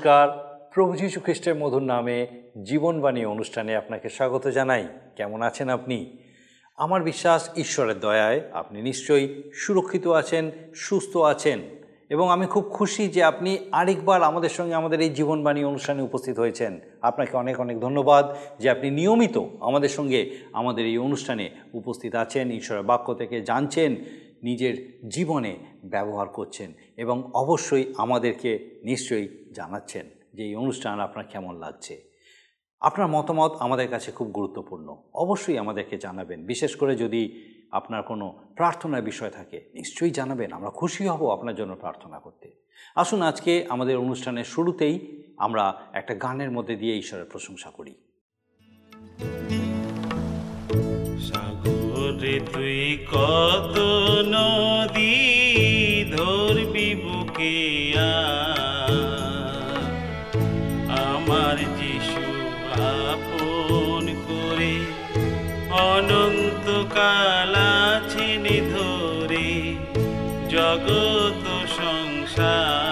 নমস্কার। প্রভু যীশু খ্রিস্টের মধুর নামে জীবনবাণী অনুষ্ঠানে আপনাকে স্বাগত জানাই। কেমন আছেন আপনি? আমার বিশ্বাস, ঈশ্বরের দয়ায় আপনি নিশ্চয়ই সুরক্ষিত আছেন, সুস্থ আছেন। এবং আমি খুব খুশি যে আপনি আরেকবার আমাদের সঙ্গে আমাদের এই জীবনবাণী অনুষ্ঠানে উপস্থিত হয়েছেন। আপনাকে অনেক অনেক ধন্যবাদ যে আপনি নিয়মিত আমাদের সঙ্গে আমাদের এই অনুষ্ঠানে উপস্থিত আছেন, ঈশ্বরের বাক্য থেকে জানছেন। নিজের জীবনে ব্যবহার করছেন এবং অবশ্যই আমাদেরকে নিশ্চয়ই জানাচ্ছেন যে এই অনুষ্ঠান আপনার কেমন লাগছে। আপনার মতামত আমাদের কাছে খুব গুরুত্বপূর্ণ। অবশ্যই আমাদেরকে জানাবেন। বিশেষ করে যদি আপনার কোনো প্রার্থনার বিষয় থাকে, নিশ্চয়ই জানাবেন। আমরা খুশি হব আপনার জন্য প্রার্থনা করতে। আসুন আজকে আমাদের অনুষ্ঠানের শুরুতেই আমরা একটা গানের মধ্যে দিয়ে ঈশ্বরের প্রশংসা করি। সাগরে তুই কত নদী ধরবি বুকে আমার যিশু আপন করে অনন্ত কালাছেন ধরে জগত সংসার।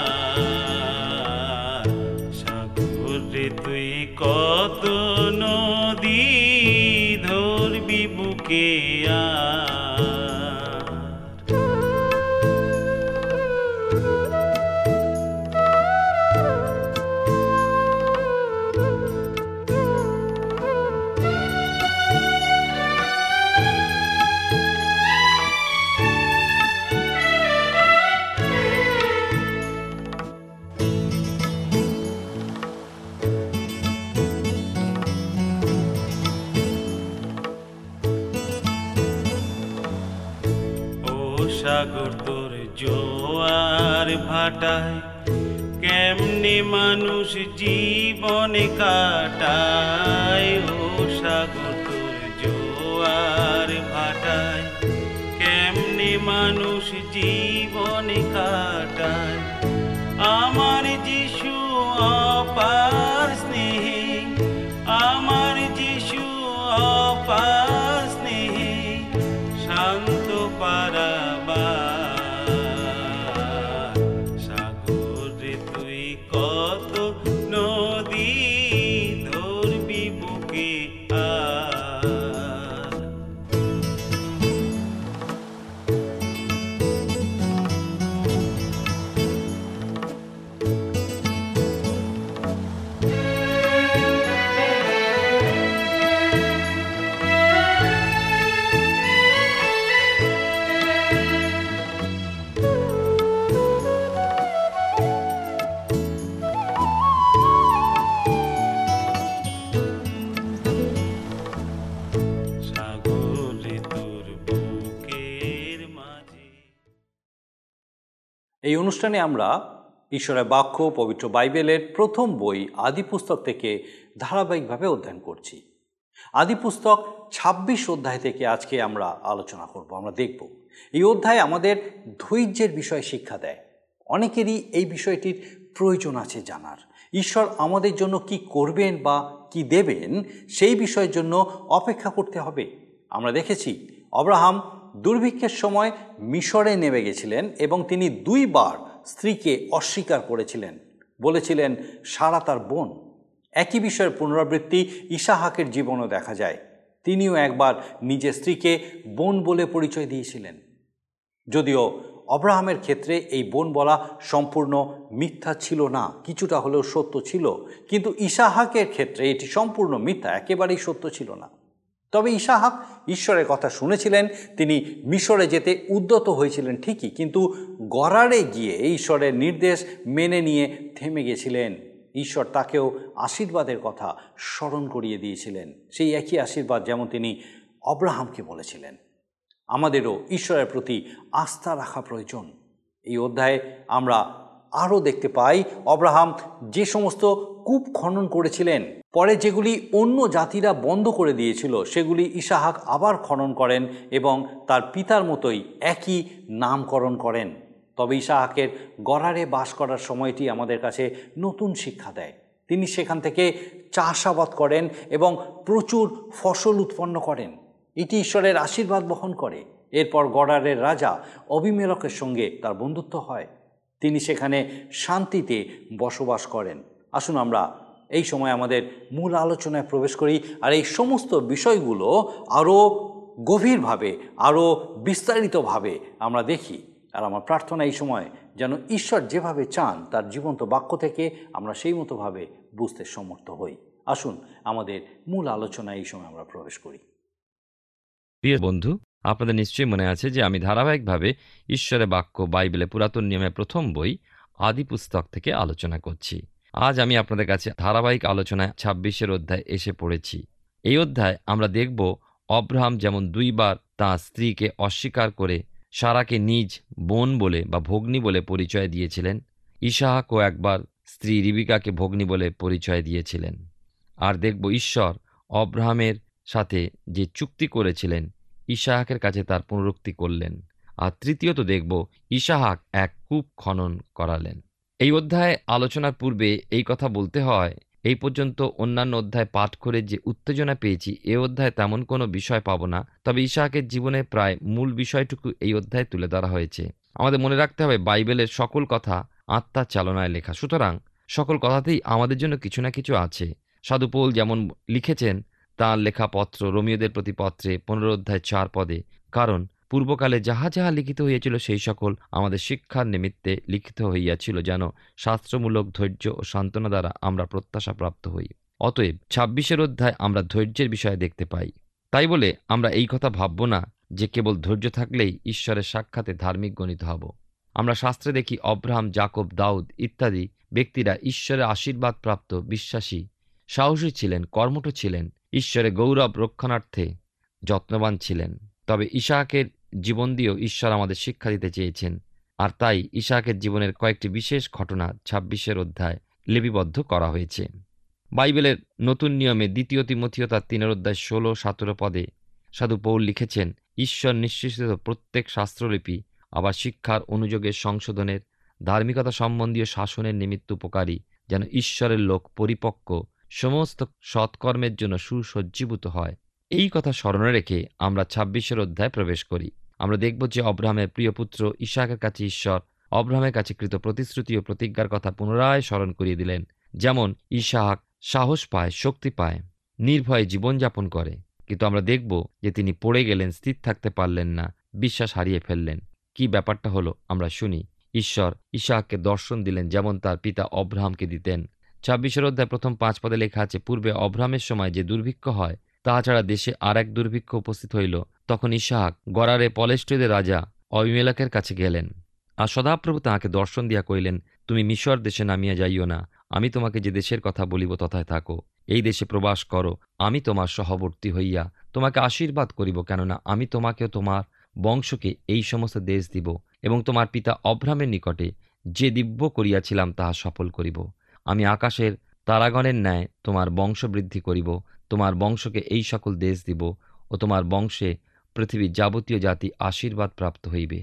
ভাটায় কেমনে মানুষ জীবনে অনুষ্ঠানে আমরা ঈশ্বরের বাক্য, পবিত্র বাইবেলের প্রথম বই আদিপুস্তক থেকে ধারাবাহিকভাবে অধ্যয়ন করছি। আদি পুস্তক ছাব্বিশ অধ্যায় থেকে আজকে আমরা আলোচনা করব, আমরা দেখব। এই অধ্যায় আমাদের ধৈর্যের বিষয়ে শিক্ষা দেয়। অনেকেরই এই বিষয়টির প্রয়োজন আছে জানার। ঈশ্বর আমাদের জন্য কি করবেন বা কি দেবেন, সেই বিষয়ের জন্য অপেক্ষা করতে হবে। আমরা দেখেছি অব্রাহাম দুর্ভিক্ষের সময় মিশরে নেমে গেছিলেন এবং তিনি দুইবার স্ত্রীকে অস্বীকার করেছিলেন। বলেছিলেন, সারা তার বোন। একই বিষয়ের পুনরাবৃত্তি ইসাহাকের জীবনও দেখা যায়। তিনিও একবার নিজের স্ত্রীকে বোন বলে পরিচয় দিয়েছিলেন। যদিও অব্রাহামের ক্ষেত্রে এই বোন বলা সম্পূর্ণ মিথ্যা ছিল না, কিছুটা হলেও সত্য ছিল। কিন্তু ইসাহাকের ক্ষেত্রে এটি সম্পূর্ণ মিথ্যা, একেবারেই সত্য ছিল না। তবে ইসাহাক ঈশ্বরের কথা শুনেছিলেন, তিনি মিশরে যেতে উদ্যত হয়েছিলেন ঠিকই, কিন্তু গড়ারে গিয়ে ঈশ্বরের নির্দেশ মেনে নিয়ে থেমে গেছিলেন। ঈশ্বর তাকেও আশীর্বাদের কথা স্মরণ করিয়ে দিয়েছিলেন। সেই একই আশীর্বাদ যেমন তিনি অব্রাহামকে বলেছিলেন। আমাদেরও ঈশ্বরের প্রতি আস্থা রাখা প্রয়োজন। এই অধ্যায়ে আমরা আরও দেখতে পাই। অব্রাহাম যে সমস্ত কূপ খনন করেছিলেন, পরে যেগুলি অন্য জাতিরা বন্ধ করে দিয়েছিল, সেগুলি ইসাহাক আবার খনন করেন এবং তার পিতার মতোই একই নামকরণ করেন। তবে ইসাহাকের গড়ারে বাস করার সময়টি আমাদের কাছে নতুন শিক্ষা দেয়। তিনি সেখান থেকে চাষাবাদ করেন এবং প্রচুর ফসল উৎপন্ন করেন। এটি ঈশ্বরের আশীর্বাদ বহন করে। এরপর গড়ারের রাজা অবিমেলকের সঙ্গে তার বন্ধুত্ব হয়। তিনি সেখানে শান্তিতে বসবাস করেন। আসুন আমরা এই সময় আমাদের মূল আলোচনায় প্রবেশ করি আর এই সমস্ত বিষয়গুলো আরও গভীরভাবে, আরও বিস্তারিতভাবে আমরা দেখি। আর আমার প্রার্থনা এই সময় যেন ঈশ্বর যেভাবে চান তার জীবন্ত বাক্য থেকে আমরা সেই মতোভাবে বুঝতে সমর্থ হই। আসুন আমাদের মূল আলোচনায় এই সময় আমরা প্রবেশ করি। প্রিয় বন্ধু আপনাদের নিশ্চয়ই মনে আছে যে আমি ধারাবাহিকভাবে ঈশ্বরের বাক্য বাইবেলে পুরাতন নিয়মে প্রথম বই আদি পুস্তক থেকে আলোচনা করছি। আজ আমি আপনাদের কাছে ধারাবাহিক আলোচনায় ছাব্বিশের অধ্যায় এসে পড়েছি। এই অধ্যায় আমরা দেখব অব্রাহাম যেমন দুইবার তাঁর স্ত্রীকে অস্বীকার করে সারাকে নিজ বোন বলে বা ভগ্নী বলে পরিচয় দিয়েছিলেন। ইসাহাকও একবার স্ত্রী রিবিকাকে ভগ্নী বলে পরিচয় দিয়েছিলেন। আর দেখব ঈশ্বর অব্রাহামের সাথে যে চুক্তি করেছিলেন ইসাহাকের কাছে তার পুনরুক্তি করলেন। আর তৃতীয়ত দেখব ইসাহাক এক কূপ খনন করালেন। এই অধ্যায়ে আলোচনার পূর্বে এই কথা বলতে হয়, এই পর্যন্ত অন্যান্য অধ্যায় পাঠ করে যে উত্তেজনা পেয়েছি, এ অধ্যায়ে তেমন কোনো বিষয় পাবো না। তবে ইসাহাকের জীবনে প্রায় মূল বিষয়টুকু এই অধ্যায়ে তুলে ধরা হয়েছে। আমাদের মনে রাখতে হবে, বাইবেলের সকল কথা আত্মার চালনায় লেখা। সুতরাং সকল কথাতেই আমাদের জন্য কিছু না কিছু আছে। সাধু পৌল যেমন লিখেছেন তাঁর লেখা পত্র রোমিওদের প্রতি পত্রে পনেরো অধ্যায় চার পদে। কারণ, পূর্বকালে যাহা যাহা লিখিত হইয়াছিল সেই সকল আমাদের শিক্ষার নিমিত্তে লিখিত হইয়াছিল যেন শাস্ত্রমূলক ধৈর্য ও সান্ত্বনা দ্বারা আমরা প্রত্যাশা প্রাপ্ত হই। অতএব ছাব্বিশের অধ্যায় আমরা ধৈর্যের বিষয়ে দেখতে পাই। তাই বলে আমরা এই কথা ভাবব না যে কেবল ধৈর্য থাকলেই ঈশ্বরের সাক্ষাতে ধার্মিক গণিত হব। আমরা শাস্ত্রে দেখি অব্রাহাম জাকব দাউদ ইত্যাদি ব্যক্তিরা ঈশ্বরের আশীর্বাদ প্রাপ্ত বিশ্বাসী, সাহসী ছিলেন, কর্মঠ ছিলেন ঈশ্বরে গৌরব রক্ষণার্থে যত্নবান ছিলেন। তবে ইশাকের জীবন দিয়েও ঈশ্বর আমাদের শিক্ষা দিতে চেয়েছেন। আর তাই ইশাকের জীবনের কয়েকটি বিশেষ ঘটনা ছাব্বিশের অধ্যায় লিপিবদ্ধ করা হয়েছে। বাইবেলের নতুন নিয়মে দ্বিতীয় তিমথিও তার তিনের অধ্যায় ষোলো, সতেরো পদে সাধু পৌল লিখেছেন, ঈশ্বর নিশ্চিত প্রত্যেক শাস্ত্রলিপি, আবার শিক্ষার অনুযোগের সংশোধনের, ধার্মিকতা সম্বন্ধীয় শাসনের নিমিত্ত উপকারী, যেন ঈশ্বরের লোক পরিপক্ক সমস্ত সৎকর্মের জন্য সুসজ্জীভূত হয়। এই কথা স্মরণে রেখে আমরা ছাব্বিশের অধ্যায় প্রবেশ করি। আমরা দেখব যে অব্রাহামের প্রিয় পুত্র ইশাকের কাছে ঈশ্বর অব্রাহামের কাছে কৃত প্রতিশ্রুতি ও প্রতিজ্ঞার কথা পুনরায় স্মরণ করিয়ে দিলেন। যেমন ইশাহাক সাহস পায়, শক্তি পায়, নির্ভয়ে জীবনযাপন করে। কিন্তু আমরা দেখব যে তিনি পড়ে গেলেন, স্থির থাকতে পারলেন না, বিশ্বাস হারিয়ে ফেললেন। কি ব্যাপারটা হলো? আমরা শুনি, ঈশ্বর ইশাককে দর্শন দিলেন যেমন তার পিতা অব্রাহামকে দিতেন। ছাব্বিশের অধ্যায় প্রথম পাঁচ পদে লেখা আছে, পূর্বে অব্রাহামের সময় যে দুর্ভিক্ষ হয়, তাছাড়া দেশে আর এক দুর্ভিক্ষ উপস্থিত হইল। তখন ইশাহাক গড়ারে পলেষ্টীয়দের রাজা অবিমেলাকের কাছে গেলেন। আর সদাপ্রভু তাহাকে দর্শন দিয়া কইলেন তুমি মিশর দেশে নামিয়া যাইও না। আমি তোমাকে যে দেশের কথা বলিব তথায় থাকো। এই দেশে প্রবাস করো। আমি তোমার সহবর্তী হইয়া তোমাকে আশীর্বাদ করিব, কেননা আমি তোমাকেও তোমার বংশকে এই সমস্ত দেশ দিব এবং তোমার পিতা অভ্রামের নিকটে যে দিব্য করিয়াছিলাম তাহা সফল করিব। আমি আকাশের তারাগণের ন্যায় তোমার বংশ বৃদ্ধি করিব, তোমার বংশকে এই সকল দেশ দিব ও তোমার বংশে পৃথিবীর যাবতীয় জাতি আশীর্বাদ প্রাপ্ত হইবে।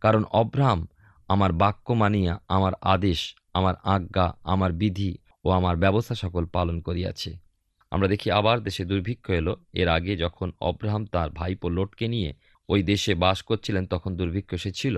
কারণ অব্রাহাম আমার বাক্য মানিয়া আমার আদেশ, আমার আজ্ঞা, আমার বিধি ও আমার ব্যবস্থা সকল পালন করিয়াছে। আমরা দেখি আবার দেশে দুর্ভিক্ষ এলো। এর আগে যখন অব্রাহাম তার ভাইপো লোটকে নিয়ে ওই দেশে বাস করছিলেন, তখন দুর্ভিক্ষ সে ছিল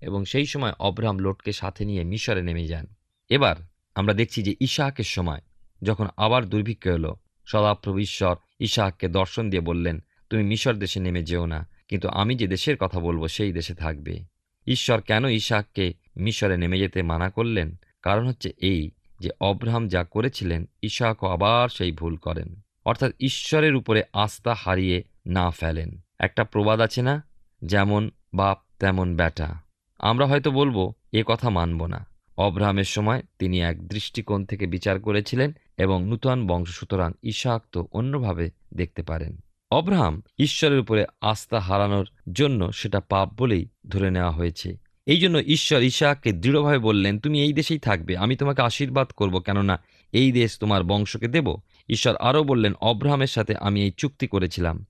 এবং সেই সময় অব্রাহাম লোটকে সাথে নিয়ে মিশরে নেমে যান। এবার আমরা দেখছি যে ইশাহাকের সময়, যখন আবার দুর্ভিক্ষ এলো, সদাপ্রভু ঈশ্বর ইশাহাককে দর্শন দিয়ে বললেন, তুমি মিশর দেশে নেমে যেও না, কিন্তু আমি যে দেশের কথা বলব, সেই দেশে থাকবে। ঈশ্বর কেন ইশাককে মিশরে নেমে যেতে মানা করলেন? কারণ হচ্ছে এই যে অব্রাহাম যা করেছিলেন ইশাকও আবার সেই ভুল করেন। অর্থাৎ ঈশ্বরের উপরে আস্থা হারিয়ে না ফেলেন। একটা প্রবাদ আছে না? যেমন বাপ, তেমন ব্যাটা। আমরা হয়তো বলব, এ কথা মানব না। অব্রাহামের সময় তিনি এক দৃষ্টিকোণ থেকে বিচার করেছিলেন এবং নূতন বংশ সুতরাং ইশাক তো অন্যভাবে দেখতে পারেন। অব্রাহাম ঈশ্বরের উপরে আস্থা হারানোর জন্য সেটা পাপ বলেই ধরে নেওয়া হয়েছে। এই জন্য ঈশ্বর ইশাককে দৃঢ়ভাবে বললেন, তুমি এই দেশেই থাকবে, আমি তোমাকে আশীর্বাদ করব, কেননা এই দেশ তোমার বংশকে দেব। ঈশ্বর আরও বললেন, অব্রাহামের সাথে আমি এই চুক্তি করেছিলাম।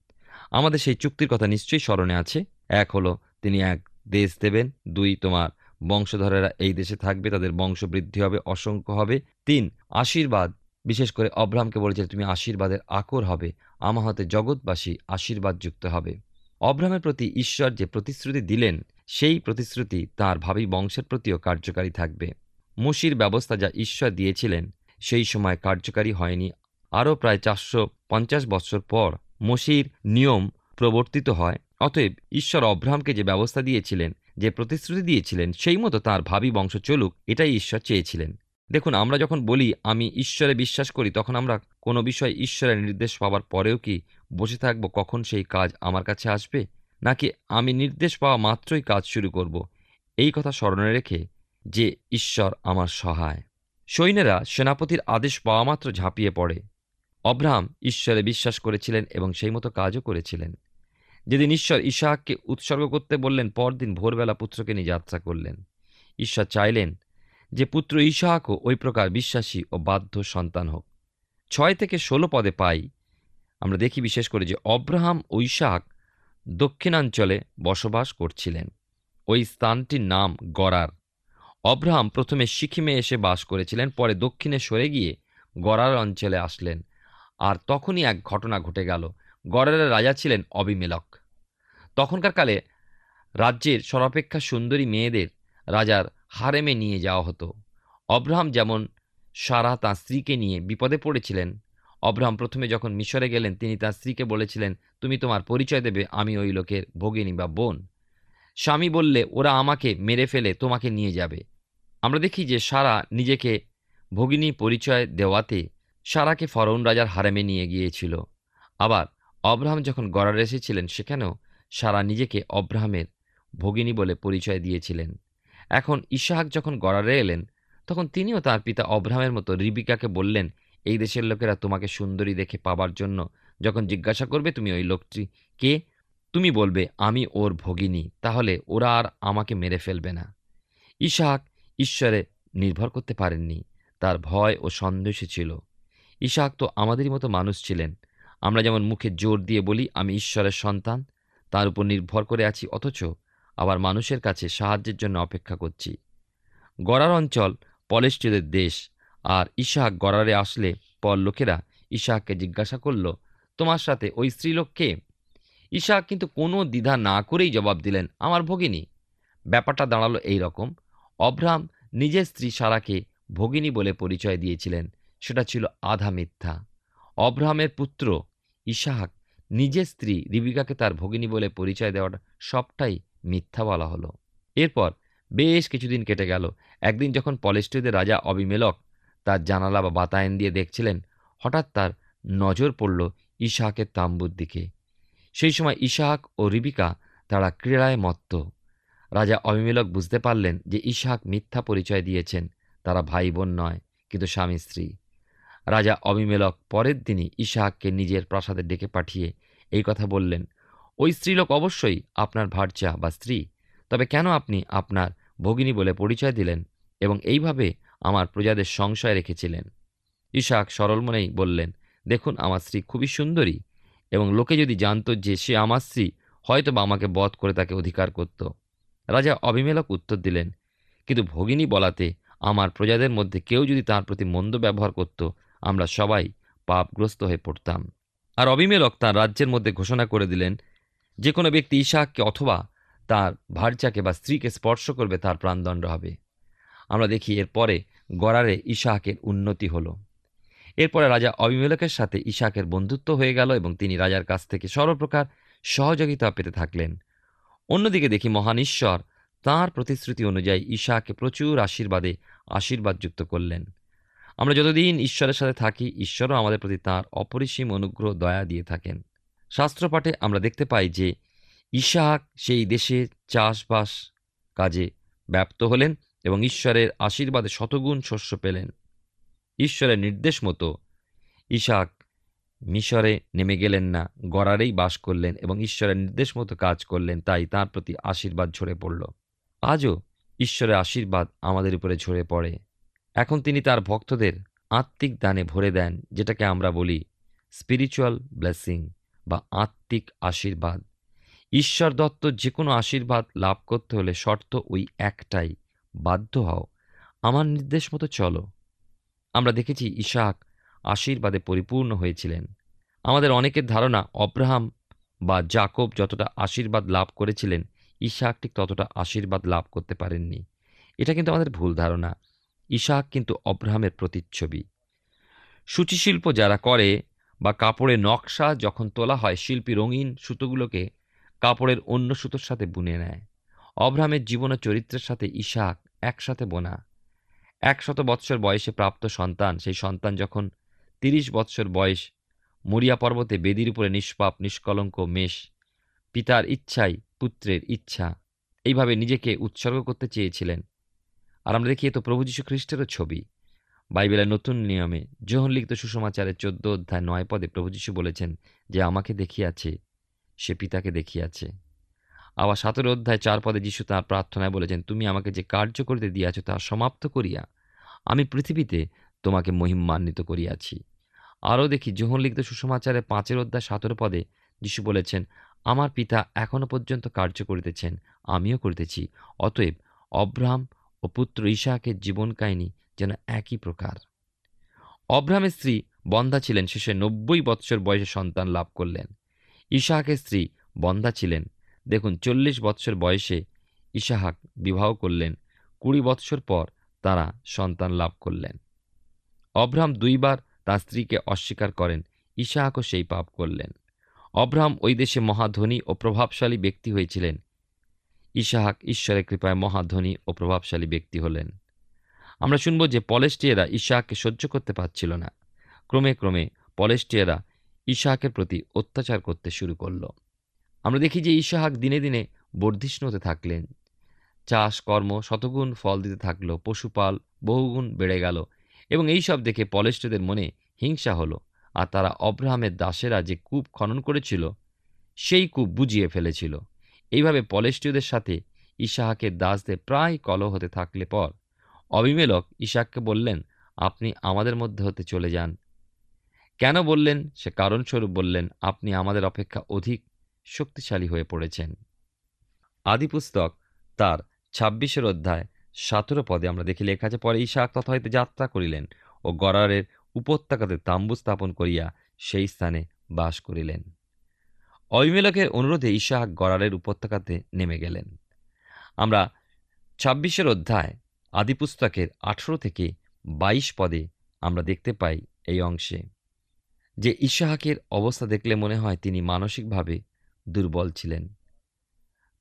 আমাদের সেই চুক্তির কথা নিশ্চয়ই স্মরণে আছে। এক হলো, তিনি এক দেশ দেবেন, দুই তোমার বংশধরেরা এই দেশে থাকবে, তাদের বংশ বৃদ্ধি হবে, অসংখ্য হবে। তিন, আশীর্বাদ। বিশেষ করে অব্রাহামকে বলেছে, তুমি আশীর্বাদের আকর হবে। আমার হাতে জগৎবাসী আশীর্বাদ যুক্ত হবে। অব্রাহামের প্রতি ঈশ্বর যে প্রতিশ্রুতি দিলেন, সেই প্রতিশ্রুতি তার ভাবি বংশের প্রতিও কার্যকারী থাকবে। মুশির ব্যবস্থা যা ঈশ্বর দিয়েছিলেন, সেই সময় কার্যকারী হয়নি। আরও প্রায় চারশো পঞ্চাশ বৎসর পর মসির নিয়ম প্রবর্তিত হয়। অতএব ঈশ্বর অব্রাহামকে যে ব্যবস্থা দিয়েছিলেন যে প্রতিশ্রুতি দিয়েছিলেন, সেই মতো তাঁর ভাবি বংশ চলুক, এটাই ঈশ্বর চেয়েছিলেন। দেখুন, আমরা যখন বলি, আমি ঈশ্বরে বিশ্বাস করি, তখন আমরা কোনো বিষয়ে ঈশ্বরের নির্দেশ পাওয়ার পরেও কি বসে থাকব? কখন সেই কাজ আমার কাছে আসবে? নাকি আমি নির্দেশ পাওয়া মাত্রই কাজ শুরু করব? এই কথা স্মরণে রেখে যে ঈশ্বর আমার সহায়। সৈন্যেরা সেনাপতির আদেশ পাওয়া মাত্র ঝাঁপিয়ে পড়ে। অব্রাহাম ঈশ্বরে বিশ্বাস করেছিলেন এবং সেই মতো কাজও করেছিলেন। যেদিন ঈশ্বর ইশাহাককে উৎসর্গ করতে বললেন, পরদিন ভোরবেলা পুত্রকে নিয়ে যাত্রা করলেন। ঈশ্বর চাইলেন যে পুত্র ইশাহাকও ওই প্রকার বিশ্বাসী ও বাধ্য সন্তান হোক। ছয় থেকে ষোলো পদে পাই। আমরা দেখি বিশেষ করে যে অব্রাহাম ও ইশাহাক দক্ষিণাঞ্চলে বসবাস করছিলেন। ওই স্থানটির নাম গরার। অব্রাহাম প্রথমে সিকিমে এসে বাস করেছিলেন, পরে দক্ষিণে সরে গিয়ে গরার অঞ্চলে আসলেন। আর তখনই এক ঘটনা ঘটে গেল। গরারের রাজা ছিলেন অবিমেলক। তখনকার কালে রাজ্যের সর্বাপেক্ষা সুন্দরী মেয়েদের রাজার হারেমে নিয়ে যাওয়া হতো। অব্রাহাম যেমন সারা তাঁর স্ত্রীকে নিয়ে বিপদে পড়েছিলেন, অব্রাহাম প্রথমে যখন মিশরে গেলেন, তিনি তার স্ত্রীকে বলেছিলেন, তুমি তোমার পরিচয় দেবে, আমি ওই লোকের ভগিনী বা বোন। স্বামী বললে, ওরা আমাকে মেরে ফেলে, তোমাকে নিয়ে যাবে। আমরা দেখি যে সারা নিজেকে ভগিনী পরিচয় দেওয়াতে সারাকে ফরৌন রাজার হারেমে নিয়ে গিয়েছিল। আবার অব্রাহাম যখন গড়ার এসেছিলেন সেখানেও সারা নিজেকে অব্রাহামের ভগিনী বলে পরিচয় দিয়েছিলেন। এখন ইশাহাক যখন গড়ারে এলেন, তখন তিনিও তার পিতা অব্রাহামের মতো রিবিকাকে বললেন, এই দেশের লোকেরা তোমাকে সুন্দরী দেখে পাবার জন্য যখন জিজ্ঞাসা করবে তুমি ওই লোকটি কে, তুমি বলবে, আমি ওর ভগিনী, তাহলে ওরা আর আমাকে মেরে ফেলবে না। ইশাহাক ঈশ্বরে নির্ভর করতে পারেননি, তার ভয় ও সন্দেশে ছিল। ইশাহাক তো আমাদেরই মতো মানুষ ছিলেন আমরা যেমন মুখে জোর দিয়ে বলি, আমি ঈশ্বরের সন্তান, তার উপর নির্ভর করে আছি, অথচ আবার মানুষের কাছে সাহায্যের জন্য অপেক্ষা করছি। গড়ার অঞ্চল পলেষ্টীয়দের দেশ, আর ইশাহাক গড়ারে আসলে পর লোকেরা ইশাহাককে জিজ্ঞাসা করল, তোমার সাথে ওই স্ত্রীলোক কে? কিন্তু কোনো দ্বিধা না করেই জবাব দিলেন, আমার ভগিনী। ব্যাপারটা দাঁড়াল এই রকম। অভ্রাম নিজের স্ত্রী সারাকে ভগিনী বলে পরিচয় দিয়েছিলেন, সেটা ছিল আধা মিথ্যা। অব্রাহামের পুত্র ইশাহাক নিজের স্ত্রী রিবিকাকে তার ভগিনী বলে পরিচয় দেওয়াটা সবটাই মিথ্যা বলা হলো। এরপর বেশ কিছুদিন কেটে গেল। একদিন যখন পলেস্ট্রিদের রাজা অবিমেলক তার জানালা বা বাতায়ন দিয়ে দেখছিলেন, হঠাৎ তার নজর পড়ল ইশাহাকের তাম্বুর দিকে। সেই সময় ইশাহাক ও রিবিকা তারা ক্রীড়ায় মত্ত। রাজা অবিমেলক বুঝতে পারলেন যে ইশাহাক মিথ্যা পরিচয় দিয়েছেন, তারা ভাই বোন নয়, কিন্তু স্বামী স্ত্রী রাজা অবিমেলক পরের দিনই ইশাহাককে নিজের প্রাসাদে ডেকে পাঠিয়ে এই কথা বললেন, ওই স্ত্রীলোক অবশ্যই আপনার ভার্চা বা স্ত্রী, তবে কেন আপনি আপনার ভগিনী বলে পরিচয় দিলেন এবং এইভাবে আমার প্রজাদের সংশয় রেখেছিলেন? ইশাক সরল মনেই বললেন, দেখুন, আমার স্ত্রী খুবই সুন্দরী এবং লোকে যদি জানতো যে সে আমার স্ত্রী হয়তো বা আমাকে বধ করে তাকে অধিকার করত। রাজা অবিমেলক উত্তর দিলেন, কিন্তু ভগিনী বলাতে আমার প্রজাদের মধ্যে কেউ যদি তার প্রতি মন্দ ব্যবহার করত আমরা সবাই পাপগ্রস্ত হয়ে পড়তাম। আর অবিমেলক তার রাজ্যের মধ্যে ঘোষণা করে দিলেন, যে কোনো ব্যক্তি ইশাককে অথবা তার ভার্যাকে বা স্ত্রীকে স্পর্শ করবে, তার প্রাণদণ্ড হবে। আমরা দেখি এরপরে গড়ারে ইশাকের উন্নতি হলো। এরপরে রাজা অবিমেলকের সাথে ইশাকের বন্ধুত্ব হয়ে গেল এবং তিনি রাজার কাছ থেকে সর্বপ্রকার সহযোগিতা পেতে থাকলেন। অন্যদিকে দেখি মহান ঈশ্বর তাঁর প্রতিশ্রুতি অনুযায়ী ঈশাকে প্রচুর আশীর্বাদে আশীর্বাদযুক্ত করলেন। আমরা যতদিন ঈশ্বরের সাথে থাকি, ঈশ্বরও আমাদের প্রতি তাঁর অপরিসীম অনুগ্রহ, দয়া দিয়ে থাকেন। শাস্ত্রপাঠে আমরা দেখতে পাই যে, ইশাক সেই দেশে চাষবাস কাজে ব্যপ্ত হলেন এবং ঈশ্বরের আশীর্বাদে শতগুণ শস্য পেলেন। ঈশ্বরের নির্দেশ মতো ইশাক মিশরে নেমে গেলেন না গড়ারেই বাস করলেন এবং ঈশ্বরের নির্দেশ মতো কাজ করলেন, তাই তার প্রতি আশীর্বাদ ঝরে পড়ল। আজও ঈশ্বরের আশীর্বাদ আমাদের উপরে ঝরে পড়ে। এখন তিনি তার ভক্তদের আত্মিক দানে ভরে দেন, যেটাকে আমরা বলি স্পিরিচুয়াল ব্লেসিং বা আত্মিক আশীর্বাদ। ঈশ্বর দত্ত যে কোনো আশীর্বাদ লাভ করতে হলে শর্ত ওই একটাই, বাধ্য হও। আমার নির্দেশ মতো চলো। আমরা দেখেছি ইশাক আশীর্বাদে পরিপূর্ণ হয়েছিলেন। আমাদের অনেকের ধারণা অব্রাহাম বা জাকব যতটা আশীর্বাদ লাভ করেছিলেন, ইশাক ঠিক ততটা আশীর্বাদ লাভ করতে পারেননি। এটা কিন্তু আমাদের ভুল ধারণা। ইশাক কিন্তু অব্রাহামের প্রতিচ্ছবি। সূচিশিল্প যারা করে বা কাপড়ের নকশা যখন তোলা হয়, শিল্পী রঙিন সুতোগুলোকে কাপড়ের অন্য সুতোর সাথে বুনে নেয়। অব্রাহামের জীবন ও চরিত্রের সাথে ইশাক একসাথে বোনা। একশত বৎসর বয়সে প্রাপ্ত সন্তান, সেই সন্তান যখন তিরিশ বৎসর বয়স, মরিয়া পর্বতে বেদির উপরে নিষ্পাপ, নিষ্কলঙ্ক মেষ, পিতার ইচ্ছাই পুত্রের ইচ্ছা। এইভাবে নিজেকে উৎসর্গ করতে চেয়েছিলেন। আর আমরা দেখি এ তো প্রভু যীশু খ্রিস্টেরও ছবি। বাইবেলের নতুন নিয়মে যোহন লিখিত সুসমাচারের চোদ্দ অধ্যায় নয় পদে প্রভু যীশু বলেছেন যে, আমাকে দেখিয়াছে, সে পিতাকে দেখিয়াছে। আবার সাতের অধ্যায় চার পদে যীশু তাঁর প্রার্থনায় বলেছেন, তুমি আমাকে যে কার্য করিতে দিয়াছ, তা সমাপ্ত করিয়া আমি পৃথিবীতে তোমাকে মহিমান্বিত করিয়াছি। আরও দেখি যোহন লিখিত সুসমাচারে পাঁচের অধ্যায় সাতের পদে যীশু বলেছেন, আমার পিতা এখনও পর্যন্ত কার্য করিতেছেন, আমিও করিতেছি, অতএব অব্রাহাম ও পুত্র ইশাকের জীবন কাহিনী যেন একই প্রকার। অব্রাহামের স্ত্রী বন্ধা ছিলেন, শেষে নব্বই বৎসর বয়সে সন্তান লাভ করলেন। ইশাহাকের স্ত্রী বন্ধা ছিলেন, দেখুন চল্লিশ বৎসর বয়সে ইশাহাক বিবাহ করলেন, কুড়ি বৎসর পর তারা সন্তান লাভ করলেন। অব্রাহাম দুইবার তার স্ত্রীকে অস্বীকার করেন ইশাহাকও সেই পাপ করলেন। অব্রাহাম ওই দেশে মহাধনী ও প্রভাবশালী ব্যক্তি হয়েছিলেন ইশাহাক ঈশ্বরের কৃপায় মহাধনী ও প্রভাবশালী ব্যক্তি হলেন। আমরা শুনব যে পলেস্টিয়েরা ইশাহাককে সহ্য করতে পারছিল না। ক্রমে ক্রমে পলেস্টিয়েরা ইশাহাকের প্রতি অত্যাচার করতে শুরু করল। আমরা দেখি যে ইশাহাক দিনে দিনে বর্ধিষ্ণু হতে থাকলেন। চাষ, কর্ম, শতগুণ ফল দিতে থাকল, পশুপাল, বহুগুণ বেড়ে গেল এবং এই সব দেখে পলেস্টদের মনে হিংসা হলো। আর তারা অব্রাহামের দাসেরা যে কূপ খনন করেছিল, সেই কূপ বুঝিয়ে ফেলেছিল। এইভাবে পলেস্টীয়দের সাথে ইশাহাকের দাসদের প্রায় কলহ হতে থাকলে পর অবিমেলক ইশাককে বললেন, আপনি আমাদের মধ্যে হতে চলে যান। কেন বললেন? সে কারণস্বরূপ বললেন, আপনি আমাদের অপেক্ষা অধিক শক্তিশালী হয়ে পড়েছেন। আদিপুস্তক তার ছাব্বিশের অধ্যায়, সতেরো পদে আমরা দেখি লেখা আছে, পরে ইশাক তথা হইতে যাত্রা করিলেন ও গড়ারের উপত্যকাতে তাম্বু স্থাপন করিয়া সেই স্থানে বাস করিলেন। অবিমেলকের অনুরোধে ইশাহাক গড়ালের উপত্যকাতে নেমে গেলেন। আমরা ছাব্বিশের অধ্যায় আদিপুস্তকের আঠেরো থেকে বাইশ পদে আমরা দেখতে পাই এই অংশে, যে ইশাহাকের অবস্থা দেখলে মনে হয় তিনি মানসিকভাবে দুর্বল ছিলেন।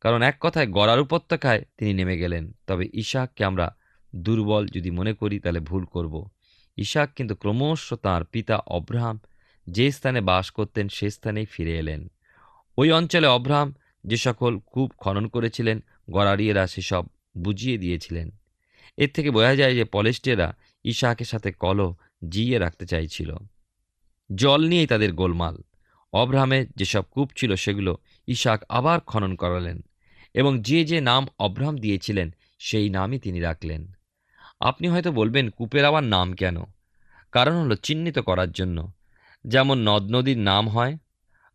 কারণ এক কথায় গড়ার উপত্যকায় তিনি নেমে গেলেন, তবে ইশাককে আমরা দুর্বল যদি মনে করি তাহলে ভুল করব। ইশাক কিন্তু ক্রমশ তাঁর পিতা অব্রাহাম যে স্থানে বাস করতেন সে স্থানেই ফিরে এলেন। ওই অঞ্চলে অব্রাহাম যে সকল কূপ খনন করেছিলেন গড়ারিয়েরা সেসব বুঝিয়ে দিয়েছিলেন। এর থেকে বোঝা যায় যে পলেস্টিয়ারা ইশাকের সাথে কলহ জিয়ে রাখতে চাইছিল। জল নিয়েই তাদের গোলমাল। অব্রাহামের যেসব কূপ ছিল সেগুলো ইশাক আবার খনন করালেন এবং যে যে নাম অব্রাহাম দিয়েছিলেন, সেই নামই তিনি রাখলেন। আপনি হয়তো বলবেন, কূপের আবার নাম কেন? কারণ হলো চিহ্নিত করার জন্য। যেমন নদ নদীর নাম হয়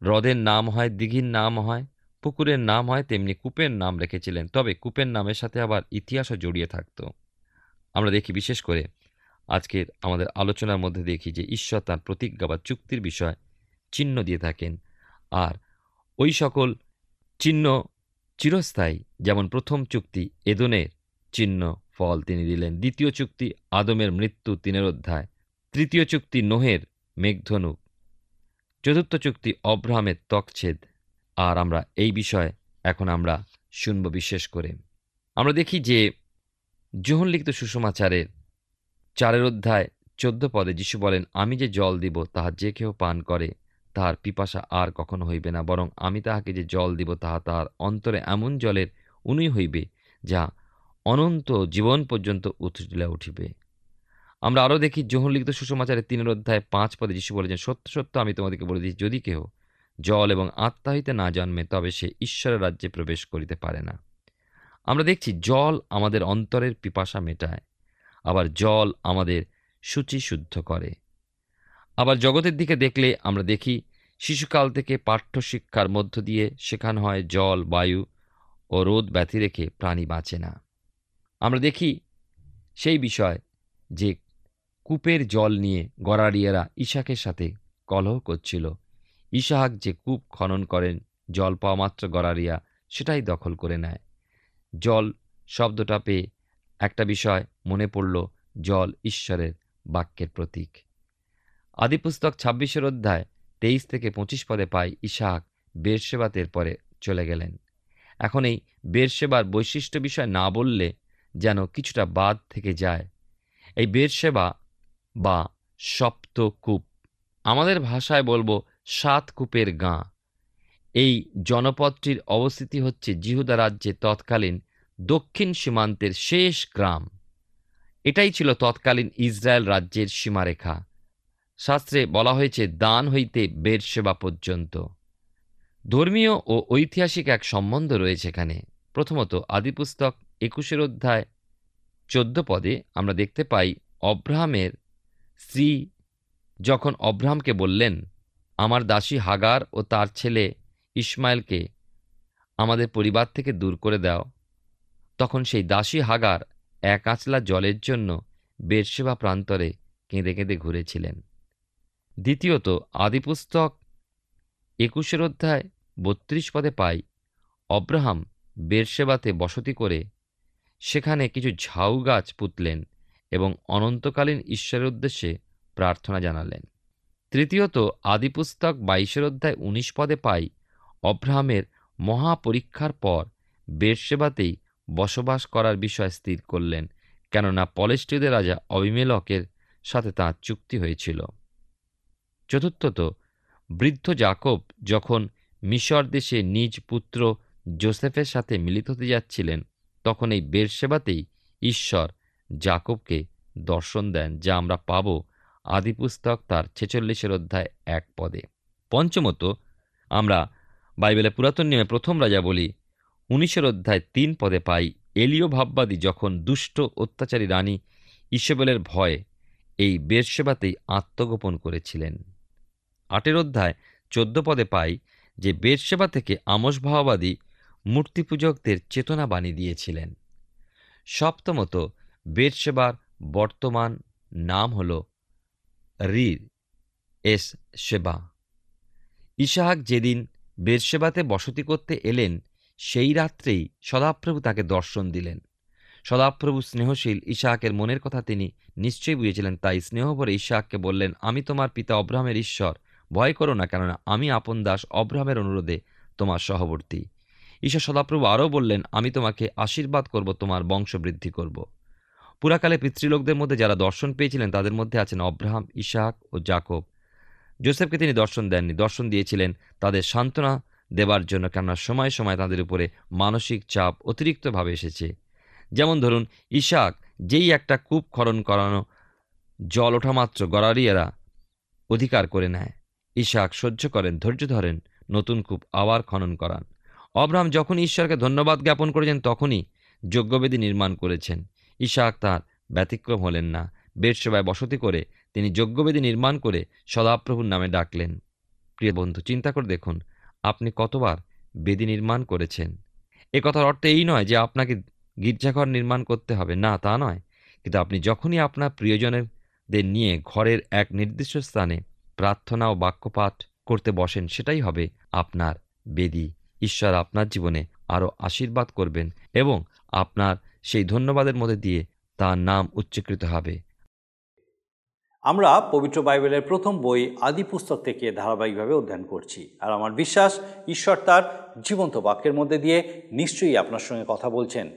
হ্রদের নাম হয়, দিঘির নাম হয়, পুকুরের নাম হয়, তেমনি কূপের নাম রেখেছিলেন। তবে কূপের নামের সাথে আবার ইতিহাসও জড়িয়ে থাকত। আমরা দেখি বিশেষ করে আজকের আমাদের আলোচনার মধ্যে দেখি যে ঈশ্বর তার প্রতিজ্ঞা বা চুক্তির বিষয় চিহ্ন দিয়ে থাকেন। আর ওই সকল চিহ্ন চিরস্থায়ী, যেমন প্রথম চুক্তি এদনের চিহ্ন ফল তিনি দিলেন, দ্বিতীয় চুক্তি আদমের মৃত্যু তিনের অধ্যায়, তৃতীয় চুক্তি নোহের মেঘধনুক চতুর্থ চুক্তি অব্রাহামের ত্বকছেদ আর আমরা এই বিষয়ে এখন আমরা শুনব বিশেষ করে। আমরা দেখি যে যোহন লিখিত সুষমাচারের চারের অধ্যায় চোদ্দ পদে যিশু বলেন, আমি যে জল দিব, তাহা যে কেউ পান করে, তাহার পিপাসা আর কখনো হইবে না। বরং আমি তাহাকে যে জল দিব, তাহা তাহার অন্তরে এমন জলের উনুই হইবে, যা অনন্ত জীবন পর্যন্ত উথলে উঠিবে। আমরা আরও দেখি লিখিত সুষমাচারের তিনের অধ্যায় পাঁচ পদে যিশু বলেছেন, সত্য সত্য আমি তোমাদেরকে বলে দিই যদি কেহ জল এবং আত্মা হইতে না জন্মে, তবে সে ঈশ্বরের রাজ্যে প্রবেশ করিতে পারে না। আমরা দেখছি, জল আমাদের অন্তরের পিপাসা মেটায়, আবার জল আমাদের সূচি শুদ্ধ করে। আবার জগতের দিকে দেখলে আমরা দেখি, শিশুকাল থেকে পাঠ্য শিক্ষার মধ্য দিয়ে শেখানো হয়, জল, বায়ু ও রোদ ব্যথি রেখে প্রাণী বাঁচে না। আমরা দেখি সেই বিষয় যে কূপের জল নিয়ে গড়ারিয়েরা ইশাকের সাথে কলহ করছিল। ইশাহাক যে কূপ খনন করেন, জল পাওয়া মাত্র গড়ারিয়া সেটাই দখল করে নেয়। জল শব্দটা পেয়ে একটা বিষয় মনে পড়ল জল ঈশ্বরের বাক্যের প্রতীক। আদিপুস্তক ছাব্বিশের অধ্যায় তেইশ থেকে পঁচিশ পদে পাই ইসাহাক বেরসেবাতের পরে চলে গেলেন। এখন এই বেরসেবার বৈশিষ্ট্য বিষয় না বললে যেন কিছুটা বাদ থেকে যায়। এই বেরসেবা বা সপ্তকূপ। আমাদের ভাষায় বলব সাত কূপের গাঁ। এই জনপদটির অবস্থিতি হচ্ছে জিহুদা রাজ্যে তৎকালীন দক্ষিণ সীমান্তের শেষ গ্রাম। এটাই ছিল তৎকালীন ইসরায়েল রাজ্যের সীমারেখা। শাস্ত্রে বলা হয়েছে, দান হইতে বেরসেবা পর্যন্ত। ধর্মীয় ও ঐতিহাসিক এক সম্বন্ধ রয়েছে এখানে। প্রথমত আদিপুস্তক একুশের অধ্যায়, চোদ্দ পদে আমরা দেখতে পাই, অব্রাহামের স্ত্রী যখন অব্রাহামকে বললেন, আমার দাসী হাগার ও তার ছেলে ইসমাইলকে আমাদের পরিবার থেকে দূর করে দাও। তখন সেই দাসী হাগার এক আঁচলা জলের জন্য বেরসেবা প্রান্তরে কেঁদে কেঁদে ঘুরেছিলেন। দ্বিতীয়ত আদিপুস্তক একুশের অধ্যায় বত্রিশ পদে পাই, অব্রাহাম বেরসেবাতে বসতি করে সেখানে কিছু ঝাউ গাছ পুতলেন। এবং অনন্তকালীন ঈশ্বরের উদ্দেশ্যে প্রার্থনা জানালেন। তৃতীয়ত, আদিপুস্তক বাইশের অধ্যায় উনিশ পদে পাই, অব্রাহামের মহাপরীক্ষার পর বেরসেবাতেই বসবাস করার বিষয় স্থির করলেন, কেননা পলেষ্টীয়দের রাজা অবিমেলকের সাথে তাঁর চুক্তি হয়েছিল। চতুর্থত, বৃদ্ধ জাকব যখন মিশর দেশে নিজ পুত্র জোসেফের সাথে মিলিত হতে যাচ্ছিলেন, তখন এই বেরসেবাতেই ঈশ্বর জাকবকে দর্শন দেন, যা আমরা পাব আদিপুস্তক তার ছেচল্লিশের অধ্যায় এক পদে। পঞ্চমত, আমরা বাইবেলের পুরাতন নিয়মে প্রথম রাজা বলি, উনিশের অধ্যায় তিন পদে পাই এলীয় ভাববাদী যখন দুষ্ট অত্যাচারী রানী ইসবেলের ভয়ে এই বেরসেবাতেই আত্মগোপন করেছিলেন। আটের অধ্যায় চোদ্দ পদে পাই যে বেরসেবা থেকে আমস ভাওবাদী মূর্তিপূজকদের চেতনা বাণী দিয়েছিলেন। সপ্তমত বেরসেবার বর্তমান নাম হল রির, এস সেবা। ইসাহাক যেদিন বেরসেবাতে বসতি করতে এলেন, সেই রাত্রেই সদাপ্রভু তাকে দর্শন দিলেন। সদাপ্রভু স্নেহশীল ইসাহাকের মনের কথা তিনি নিশ্চয়ই বুঝেছিলেন, তাই স্নেহভরে ইসাহাককে বললেন, আমি তোমার পিতা অব্রাহামের ঈশ্বর, ভয় করো না, কেননা আমি আপন দাস অব্রাহামের অনুরোধে তোমার সহবর্তী। ঈশ্বর সদাপ্রভু আরও বললেন, আমি তোমাকে আশীর্বাদ করব, তোমার বংশবৃদ্ধি করব। পুরাকালে পিতৃলোকদের মধ্যে যারা দর্শন পেয়েছিলেন, তাদের মধ্যে আছেন অব্রাহাম ইসাহাক ও জাকব। জোসেফকে তিনি দর্শন দেননি। দর্শন দিয়েছিলেন তাদের সান্ত্বনা দেবার জন্য, কেননা সময় সময় তাদের উপরে মানসিক চাপ অতিরিক্তভাবে এসেছে। যেমন ধরুন, ইশাক যেই একটা কূপ খনন করানো জল ওঠা মাত্র গড়ারিয়ারা অধিকার করে নেয়। ইশাক সহ্য করেন, ধৈর্য ধরেন, নতুন কূপ আবার খনন করান। অব্রাহাম যখন ঈশ্বরকে ধন্যবাদ জ্ঞাপন করেছেন, তখনই যজ্ঞবেদী নির্মাণ করেছেন। ইশাক তার ব্যতিক্রম হলেন না। বেরসেবায় বসতি করে তিনি যজ্ঞবেদী নির্মাণ করে সদাপ্রভুর নামে ডাকলেন। প্রিয় বন্ধু, চিন্তা করে দেখুন, আপনি কতবার বেদি নির্মাণ করেছেন? এ কথার অর্থ এই নয় যে আপনাকে গির্জাঘর নির্মাণ করতে হবে। না, তা নয়। কিন্তু আপনি যখনই আপনার প্রিয়জনদের নিয়ে ঘরের এক নির্দিষ্ট স্থানে প্রার্থনা ও বাক্যপাঠ করতে বসেন, সেটাই হবে আপনার বেদি। ঈশ্বর আপনার জীবনে আরও আশীর্বাদ করবেন এবং আপনার সেই ধন্যবাদের মধ্যে দিয়ে তার নাম উচ্চকৃত হবে। আমরা পবিত্র বাইবেলের প্রথম বই আদি পুস্তক থেকে ধারাবাহিকভাবে অধ্যয়ন করছি। আর আমার বিশ্বাস, ঈশ্বর তার জীবন্ত বাক্যের মধ্যে দিয়ে নিশ্চয়ই আপনার সঙ্গে কথা বলছেন।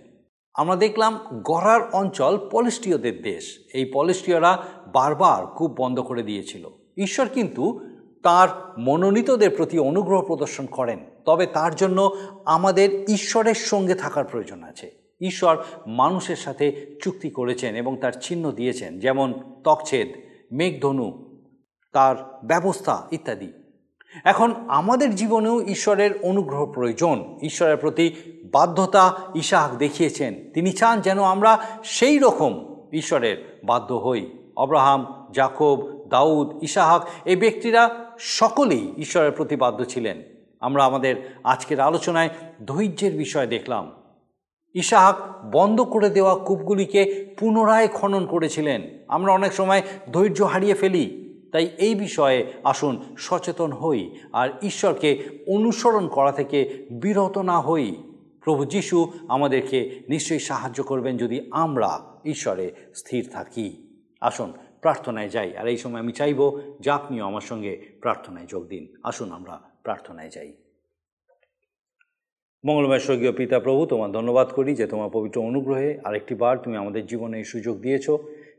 আমরা দেখলাম গড়ার অঞ্চল পলেস্টীয়দের দেশ। এই পলেস্টীয়রা বারবার কূপ বন্ধ করে দিয়েছিল। ঈশ্বর কিন্তু তার মনোনীতদের প্রতি অনুগ্রহ প্রদর্শন করেন। তবে তার জন্য আমাদের ঈশ্বরের সঙ্গে থাকার প্রয়োজন আছে। ঈশ্বর মানুষের সাথে চুক্তি করেছেন এবং তার চিহ্ন দিয়েছেন, যেমন তকছেদ মেঘধনু, তার ব্যবস্থা ইত্যাদি। এখন আমাদের জীবনেও ঈশ্বরের অনুগ্রহ প্রয়োজন। ঈশ্বরের প্রতি বাধ্যতা ইসাহাক দেখিয়েছেন। তিনি চান যেন আমরা সেই রকম ঈশ্বরের বাধ্য হই। অব্রাহাম জাকব দাউদ, ইসাহাক, এই ব্যক্তিরা সকলেই ঈশ্বরের প্রতি বাধ্য ছিলেন। আমরা আমাদের আজকের আলোচনায় ধৈর্যের বিষয় দেখলাম। ইসাহাক বন্ধ করে দেওয়া কূপগুলিকে পুনরায় খনন করেছিলেন। আমরা অনেক সময় ধৈর্য হারিয়ে ফেলি, তাই এই বিষয়ে আসুন সচেতন হই আর ঈশ্বরকে অনুসরণ করা থেকে বিরত না হই। প্রভু যিশু আমাদেরকে নিশ্চয়ই সাহায্য করবেন যদি আমরা ঈশ্বরে স্থির থাকি। আসুন, প্রার্থনায় যাই। আর এই সময় আমি চাইব যে আপনিও আমার সঙ্গে প্রার্থনায় যোগ দিন। আসুন, আমরা প্রার্থনায় যাই। মঙ্গলময় স্বর্গীয় পিতা প্রভু, তোমার ধন্যবাদ করি যে তোমার পবিত্র অনুগ্রহে আরেকটি বার তুমি আমাদের জীবনে এই সুযোগ দিয়েছ।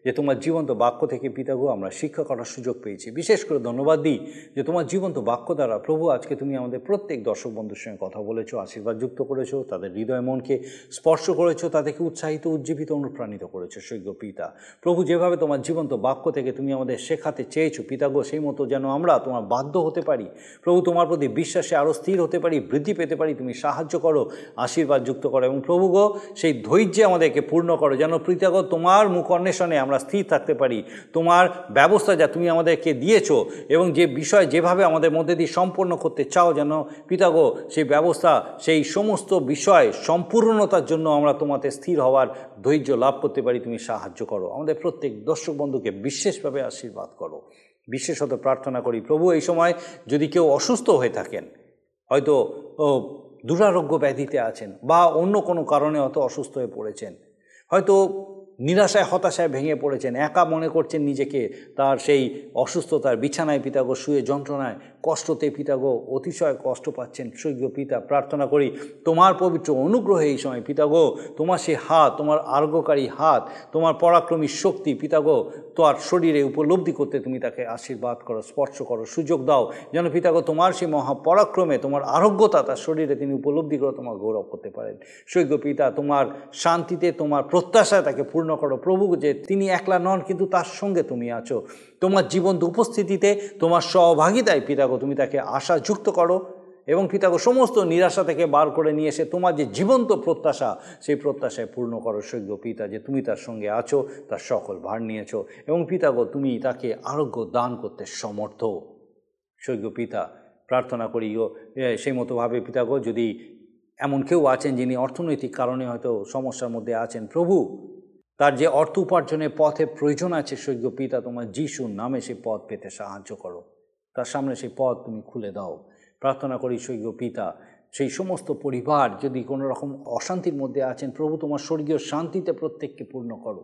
যে তোমার জীবন্ত বাক্য থেকে পিতাগো আমরা শিক্ষা করার সুযোগ পেয়েছি। বিশেষ করে ধন্যবাদ দিই যে তোমার জীবন্ত বাক্য দ্বারা প্রভু আজকে তুমি আমাদের প্রত্যেক দর্শক বন্ধুর সঙ্গে কথা বলেছ, আশীর্বাদ যুক্ত করেছ, তাদের হৃদয় মনকে স্পর্শ করেছ, তাদেরকে উৎসাহিত, উজ্জীবিত, অনুপ্রাণিত করেছ সৈক্য পিতা। প্রভু যেভাবে তোমার জীবন্ত বাক্য থেকে তুমি আমাদের শেখাতে চেয়েছো পিতাগো সেই মতো যেন আমরা তোমার বাধ্য হতে পারি। প্রভু তোমার প্রতি বিশ্বাসে আরও স্থির হতে পারি, বৃদ্ধি পেতে পারি, তুমি সাহায্য করো, আশীর্বাদ যুক্ত করো। এবং প্রভু গো, সেই ধৈর্যে আমাদেরকে পূর্ণ করো, যেন পিতাগো তোমার মুখ অন্বেষণে আমরা স্থির থাকতে পারি। তোমার ব্যবস্থা যা তুমি আমাদেরকে দিয়েছ এবং যে বিষয় যেভাবে আমাদের মধ্যে দিয়ে সম্পন্ন করতে চাও যেন পিতাগো সেই ব্যবস্থা, সেই সমস্ত বিষয় সম্পূর্ণতার জন্য আমরা তোমাতে স্থির হওয়ার ধৈর্য লাভ করতে পারি, তুমি সাহায্য করো। আমাদের প্রত্যেক দর্শক বন্ধুকে বিশেষভাবে আশীর্বাদ করো। বিশেষত প্রার্থনা করি, প্রভু, এই সময় যদি কেউ অসুস্থ হয়ে থাকেন, হয়তো দুরারোগ্য ব্যাধিতে আছেন বা অন্য কোনো কারণে হয়তো অসুস্থ হয়ে পড়েছেন, হয়তো নিরাশায়, হতাশায় ভেঙে পড়েছেন। একা মনে করছেন নিজেকে, তার সেই অসুস্থতার বিছানায় পিতাগো শুয়ে যন্ত্রণায় কষ্টতে পিতাগো অতিশয় কষ্ট পাচ্ছেন। সৈক্য পিতা, প্রার্থনা করি, তোমার পবিত্র অনুগ্রহে এই সময় পিতাগো, তোমার সেই হাত, তোমার আর্গকারী হাত, তোমার পরাক্রমী শক্তি পিতাগো তোমার শরীরে উপলব্ধি করতে তুমি তাকে আশীর্বাদ করো, স্পর্শ করো, সুযোগ দাও। যেন পিতাগো তোমার সেই মহাপরাক্রমে, তোমার আরোগ্যতা, তার শরীরে তিনি উপলব্ধি করে তোমার গৌরব করতে পারেন। সৈক্য পিতা, তোমার শান্তিতে, তোমার প্রত্যাশায় তাকে পূর্ণ করো। প্রভু যে, তিনি একলা নন, কিন্তু তার সঙ্গে তুমি আছো। তোমার জীবন্ত উপস্থিতিতে, তোমার সহভাগিতায় পিতাগো তুমি তাকে আশা যুক্ত করো। এবং পিতাগো, সমস্ত নিরাশা থেকে বার করে নিয়ে এসে তোমার যে জীবন্ত প্রত্যাশা, সেই প্রত্যাশায় পূর্ণ করো সৈক্য পিতা, যে তুমি তার সঙ্গে আছো, তার সকল ভার নিয়েছো। এবং পিতাগো, তুমি তাকে আরোগ্য দান করতে সমর্থ। সৈক্য পিতা, প্রার্থনা করি সেই মতোভাবে পিতাগো, যদি এমন কেউ আছেন যিনি অর্থনৈতিক কারণে হয়তো সমস্যার মধ্যে আছেন, প্রভু, তার যে অর্থ উপার্জনের পথে প্রয়োজন আছে সৈক্য পিতা, তোমার যিশুর নামে সেই পথ পেতে সাহায্য করো। তার সামনে সেই পথ তুমি খুলে দাও। প্রার্থনা করি স্বৈগ পিতা, সেই সমস্ত পরিবার যদি কোনো রকম অশান্তির মধ্যে আছেন, প্রভু তোমার স্বর্গীয় শান্তিতে প্রত্যেককে পূর্ণ করো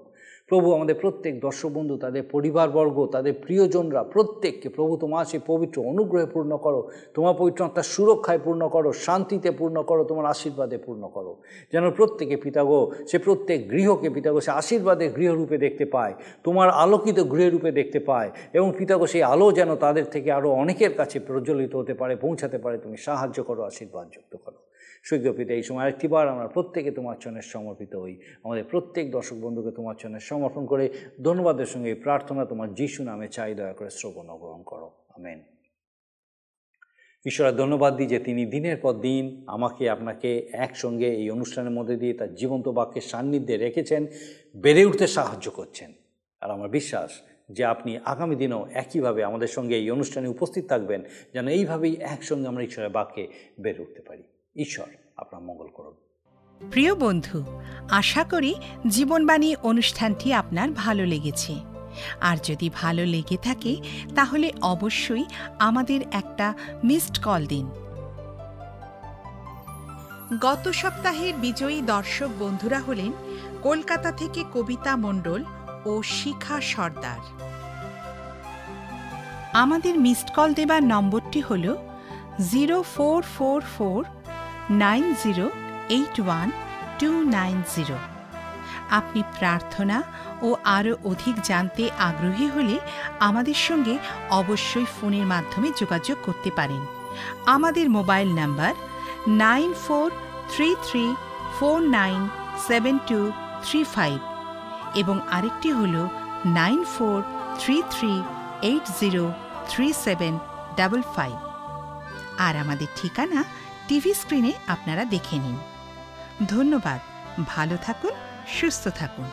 প্রভু আমাদের প্রত্যেক দর্শক বন্ধু তাদের পরিবারবর্গ, তাদের প্রিয়জনরা প্রত্যেককে প্রভু তোমার সেই পবিত্র অনুগ্রহে পূর্ণ করো, তোমার পবিত্র আত্মার সুরক্ষায় পূর্ণ করো, শান্তিতে পূর্ণ করো, তোমার আশীর্বাদে পূর্ণ করো। যেন প্রত্যেকে পিতাগো সে প্রত্যেক গৃহকে পিতাগো সে আশীর্বাদের গৃহরূপে দেখতে পায়, তোমার আলোকিত গৃহরূপে দেখতে পায় এবং পিতাগো সেই আলো যেন তাদের থেকে আরও অনেকের কাছে প্রজ্বলিত হতে পারে, পৌঁছাতে পারে, তুমি সাহায্য করো আশীর্বাদ যুক্ত করো। সৈক্যপিতা এই সময় আরেকটিবার আমরা প্রত্যেকে তোমার চরণে সমর্পিত হই। আমাদের প্রত্যেক দর্শক বন্ধুকে তোমার চরণে সমর্পণ করে ধন্যবাদের সঙ্গে এই প্রার্থনা তোমার যিশু নামে চাই, দয়া করে শ্রবণ গ্রহণ করো। আমেন। ঈশ্বরের ধন্যবাদ দিই যে তিনি দিনের পর দিন আমাকে, আপনাকে একসঙ্গে এই অনুষ্ঠানের মধ্যে দিয়ে তার জীবন্ত বাক্যের সান্নিধ্যে রেখেছেন, বেড়ে উঠতে সাহায্য করছেন। আর আমার বিশ্বাস যে আপনি আগামী দিনেও একইভাবে আমাদের সঙ্গে এই অনুষ্ঠানে উপস্থিত থাকবেন, যেন এইভাবেই একসঙ্গে আমরা ঈশ্বরের বাক্যে বেড়ে উঠতে পারি। ঈশ্বর আপনার মঙ্গল করুন। প্রিয় বন্ধু, আশা করি জীবনবাণী অনুষ্ঠানটি আপনার ভালো লেগেছে। আর যদি ভালো লেগে থাকে, তাহলে অবশ্যই আমাদের একটা মিসড কল দিন। গত সপ্তাহের বিজয়ী দর্শক বন্ধুরা হলেন কলকাতা থেকে কবিতা মণ্ডল ও শিখা সর্দার। আমাদের মিসড কল দেবার নম্বরটি হল zero four four four nine zero eight one two nine zero. আপনি প্রার্থনা ও আরও অধিক জানতে আগ্রহী হলে আমাদের সঙ্গে অবশ্যই ফোনের মাধ্যমে যোগাযোগ করতে পারেন। আমাদের mobile number nine four three three four nine seven two three five এবং আরেকটি হল nine four three three eight zero three seven double five. আর আমাদের ঠিকানা টিভি স্ক্রিনে আপনারা দেখে নিন। ধন্যবাদ। ভালো থাকুন সুস্থ থাকুন।